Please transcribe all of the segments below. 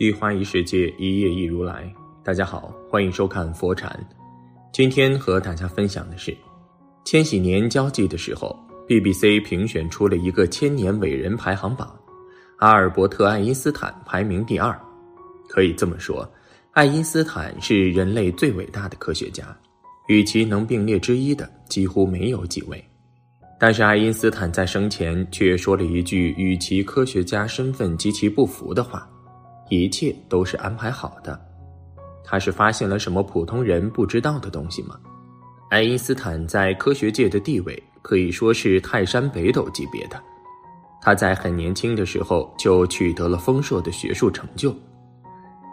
一花一世界，一叶一如来。大家好，欢迎收看佛禅。今天和大家分享的是，千禧年交际的时候，BBC 评选出了一个千年伟人排行榜，阿尔伯特·爱因斯坦排名第二。可以这么说，爱因斯坦是人类最伟大的科学家，与其能并列之一的几乎没有几位。但是爱因斯坦在生前却说了一句与其科学家身份极其不符的话。一切都是安排好的，他是发现了什么普通人不知道的东西吗？爱因斯坦在科学界的地位可以说是泰山北斗级别的。他在很年轻的时候就取得了丰硕的学术成就，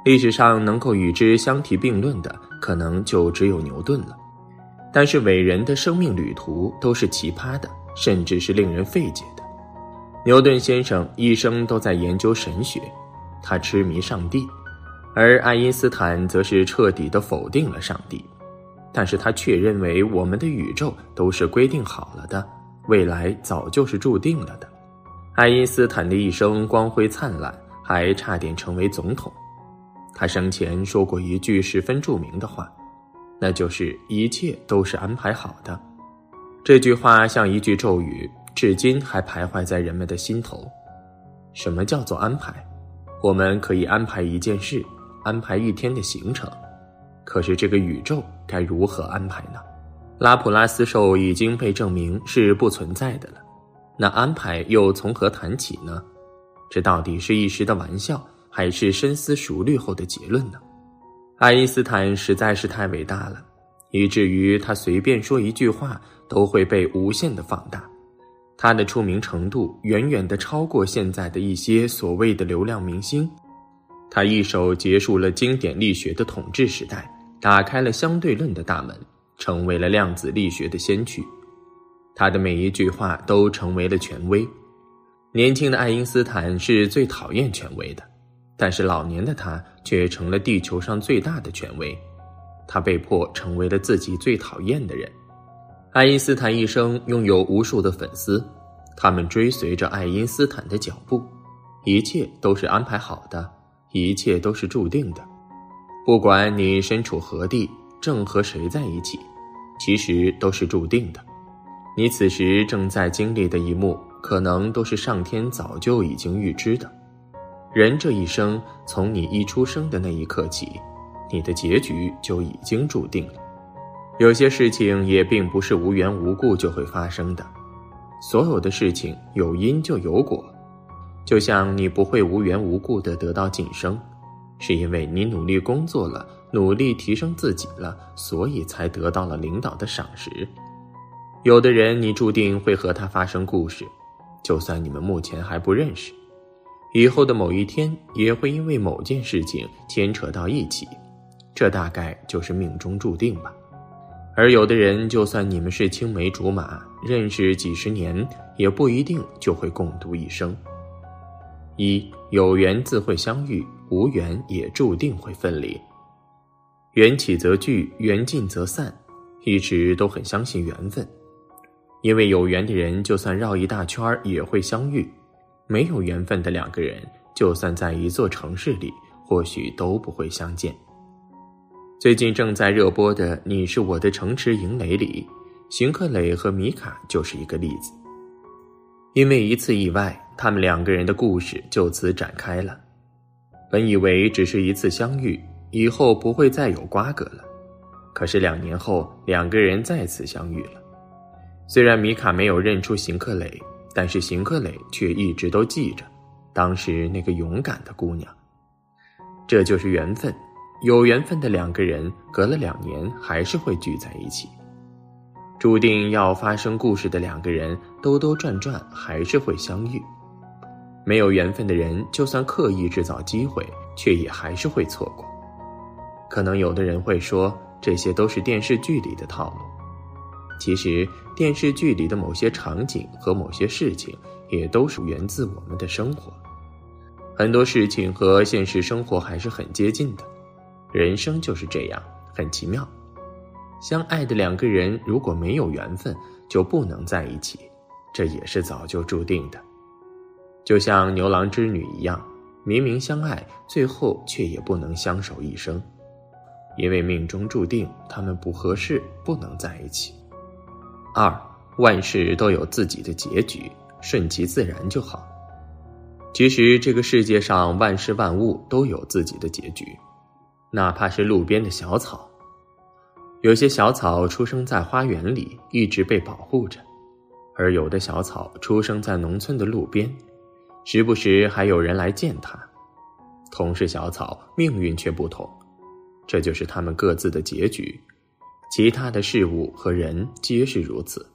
历史上能够与之相提并论的，可能就只有牛顿了。但是伟人的生命旅途都是奇葩的，甚至是令人费解的。牛顿先生一生都在研究神学。他痴迷上帝，而爱因斯坦则是彻底的否定了上帝，但是他却认为我们的宇宙都是规定好了的，未来早就是注定了的。爱因斯坦的一生光辉灿烂，还差点成为总统。他生前说过一句十分著名的话，那就是一切都是安排好的。这句话像一句咒语，至今还徘徊在人们的心头。什么叫做安排？我们可以安排一件事，安排一天的行程，可是这个宇宙该如何安排呢？拉普拉斯兽已经被证明是不存在的了，那安排又从何谈起呢？这到底是一时的玩笑，还是深思熟虑后的结论呢？爱因斯坦实在是太伟大了，以至于他随便说一句话都会被无限的放大。他的出名程度远远的超过现在的一些所谓的流量明星，他一手结束了经典力学的统治时代，打开了相对论的大门，成为了量子力学的先驱。他的每一句话都成为了权威。年轻的爱因斯坦是最讨厌权威的，但是老年的他却成了地球上最大的权威。他被迫成为了自己最讨厌的人。爱因斯坦一生拥有无数的粉丝，他们追随着爱因斯坦的脚步，一切都是安排好的，一切都是注定的。不管你身处何地，正和谁在一起，其实都是注定的。你此时正在经历的一幕，可能都是上天早就已经预知的。人这一生，从你一出生的那一刻起，你的结局就已经注定了。有些事情也并不是无缘无故就会发生的，所有的事情有因就有果，就像你不会无缘无故的得到晋升，是因为你努力工作了，努力提升自己了，所以才得到了领导的赏识。有的人你注定会和他发生故事，就算你们目前还不认识，以后的某一天也会因为某件事情牵扯到一起，这大概就是命中注定吧。而有的人，就算你们是青梅竹马，认识几十年，也不一定就会共度一生。一有缘自会相遇，无缘也注定会分离。缘起则聚，缘尽则散，一直都很相信缘分，因为有缘的人，就算绕一大圈也会相遇；没有缘分的两个人，就算在一座城市里，或许都不会相见。最近正在热播的《你是我的城池营垒》里，邢克磊和米卡就是一个例子。因为一次意外，他们两个人的故事就此展开了。本以为只是一次相遇，以后不会再有瓜葛了。可是两年后，两个人再次相遇了。虽然米卡没有认出邢克磊，但是邢克磊却一直都记着当时那个勇敢的姑娘。这就是缘分。有缘分的两个人，隔了两年还是会聚在一起。注定要发生故事的两个人，兜兜转转还是会相遇。没有缘分的人，就算刻意制造机会，却也还是会错过。可能有的人会说，这些都是电视剧里的套路。其实，电视剧里的某些场景和某些事情，也都是源自我们的生活。很多事情和现实生活还是很接近的。人生就是这样，很奇妙。相爱的两个人如果没有缘分，就不能在一起，这也是早就注定的。就像牛郎织女一样，明明相爱，最后却也不能相守一生，因为命中注定他们不合适，不能在一起。二，万事都有自己的结局，顺其自然就好。其实这个世界上万事万物都有自己的结局，哪怕是路边的小草。有些小草出生在花园里，一直被保护着；而有的小草出生在农村的路边，时不时还有人来见它。同是小草，命运却不同，这就是他们各自的结局。其他的事物和人皆是如此。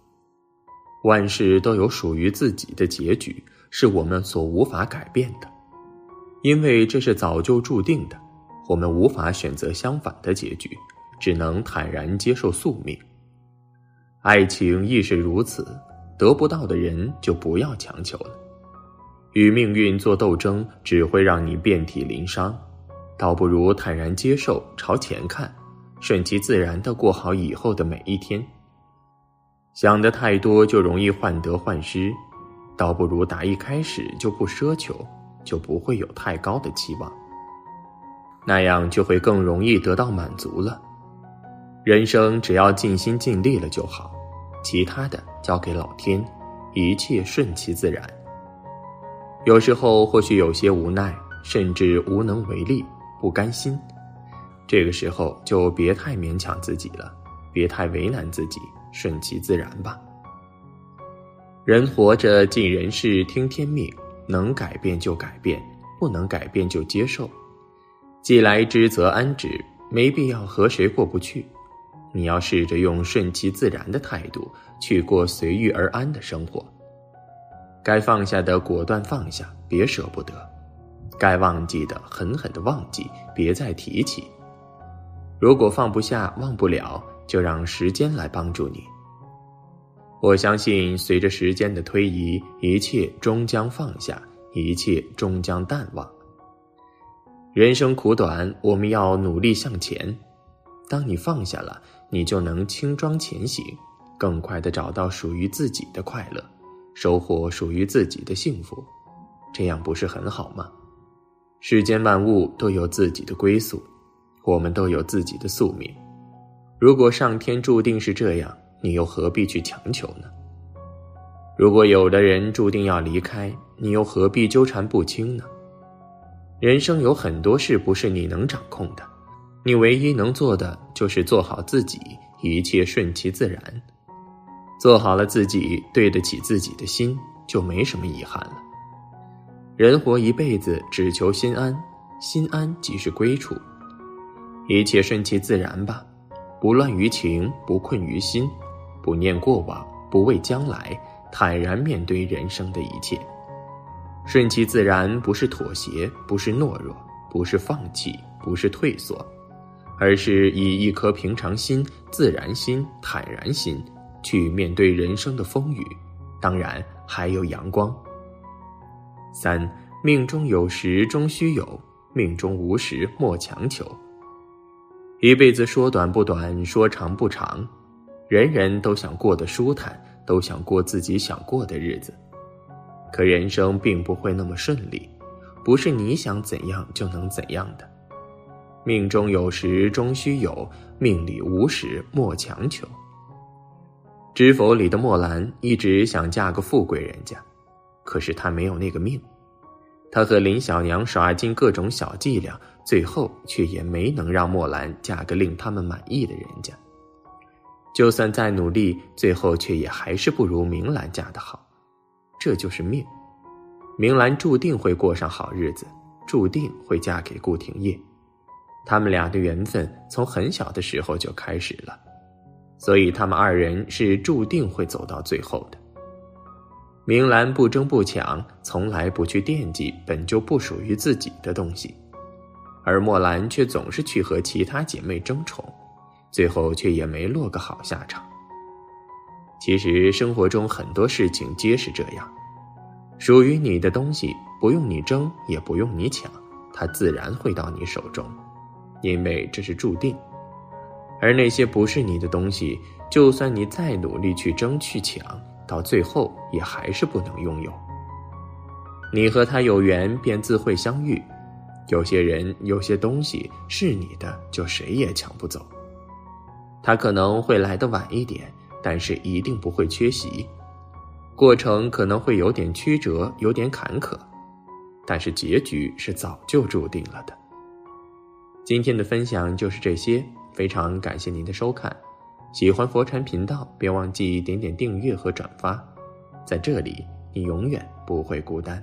万事都有属于自己的结局，是我们所无法改变的，因为这是早就注定的，我们无法选择相反的结局。只能坦然接受宿命。爱情亦是如此，得不到的人就不要强求了。与命运做斗争，只会让你遍体鳞伤，倒不如坦然接受，朝前看，顺其自然的过好以后的每一天。想的太多就容易患得患失，倒不如打一开始就不奢求，就不会有太高的期望，那样就会更容易得到满足了。人生只要尽心尽力了就好，其他的交给老天，一切顺其自然。有时候或许有些无奈，甚至无能为力，不甘心，这个时候就别太勉强自己了，别太为难自己，顺其自然吧。人活着，尽人事，听天命，能改变就改变，不能改变就接受。既来之则安之，没必要和谁过不去。你要试着用顺其自然的态度去过随遇而安的生活。该放下的果断放下，别舍不得；该忘记的狠狠的忘记，别再提起。如果放不下、忘不了，就让时间来帮助你。我相信，随着时间的推移，一切终将放下，一切终将淡忘。人生苦短，我们要努力向前。当你放下了。你就能轻装前行，更快的找到属于自己的快乐，收获属于自己的幸福，这样不是很好吗？世间万物都有自己的归宿，我们都有自己的宿命。如果上天注定是这样，你又何必去强求呢？如果有的人注定要离开，你又何必纠缠不清呢？人生有很多事不是你能掌控的。你唯一能做的就是做好自己，一切顺其自然。做好了自己，对得起自己的心，就没什么遗憾了。人活一辈子，只求心安，心安即是归处。一切顺其自然吧，不乱于情，不困于心，不念过往，不畏将来，坦然面对人生的一切。顺其自然，不是妥协，不是懦弱，不是放弃，不是退缩。而是以一颗平常心、自然心、坦然心去面对人生的风雨，当然还有阳光。三命中有时终须有，命中无时莫强求。一辈子说短不短，说长不长，人人都想过得舒坦，都想过自己想过的日子。可人生并不会那么顺利，不是你想怎样就能怎样的。命中有时终须有，命里无时莫强求。知否里的墨兰一直想嫁个富贵人家，可是她没有那个命。她和林小娘耍尽各种小伎俩，最后却也没能让墨兰嫁个令他们满意的人家。就算再努力，最后却也还是不如明兰嫁的好。这就是命，明兰注定会过上好日子，注定会嫁给顾廷烨。他们俩的缘分从很小的时候就开始了，所以他们二人是注定会走到最后的。明兰不争不抢，从来不去惦记本就不属于自己的东西，而墨兰却总是去和其他姐妹争宠，最后却也没落个好下场。其实生活中很多事情皆是这样，属于你的东西不用你争，也不用你抢，它自然会到你手中。因为这是注定，而那些不是你的东西，就算你再努力去争去抢，到最后也还是不能拥有。你和他有缘便自会相遇。有些人、有些东西是你的，就谁也抢不走。他可能会来的晚一点，但是一定不会缺席。过程可能会有点曲折，有点坎坷，但是结局是早就注定了的。今天的分享就是这些，非常感谢您的收看。喜欢佛禅频道，别忘记点点订阅和转发，在这里你永远不会孤单。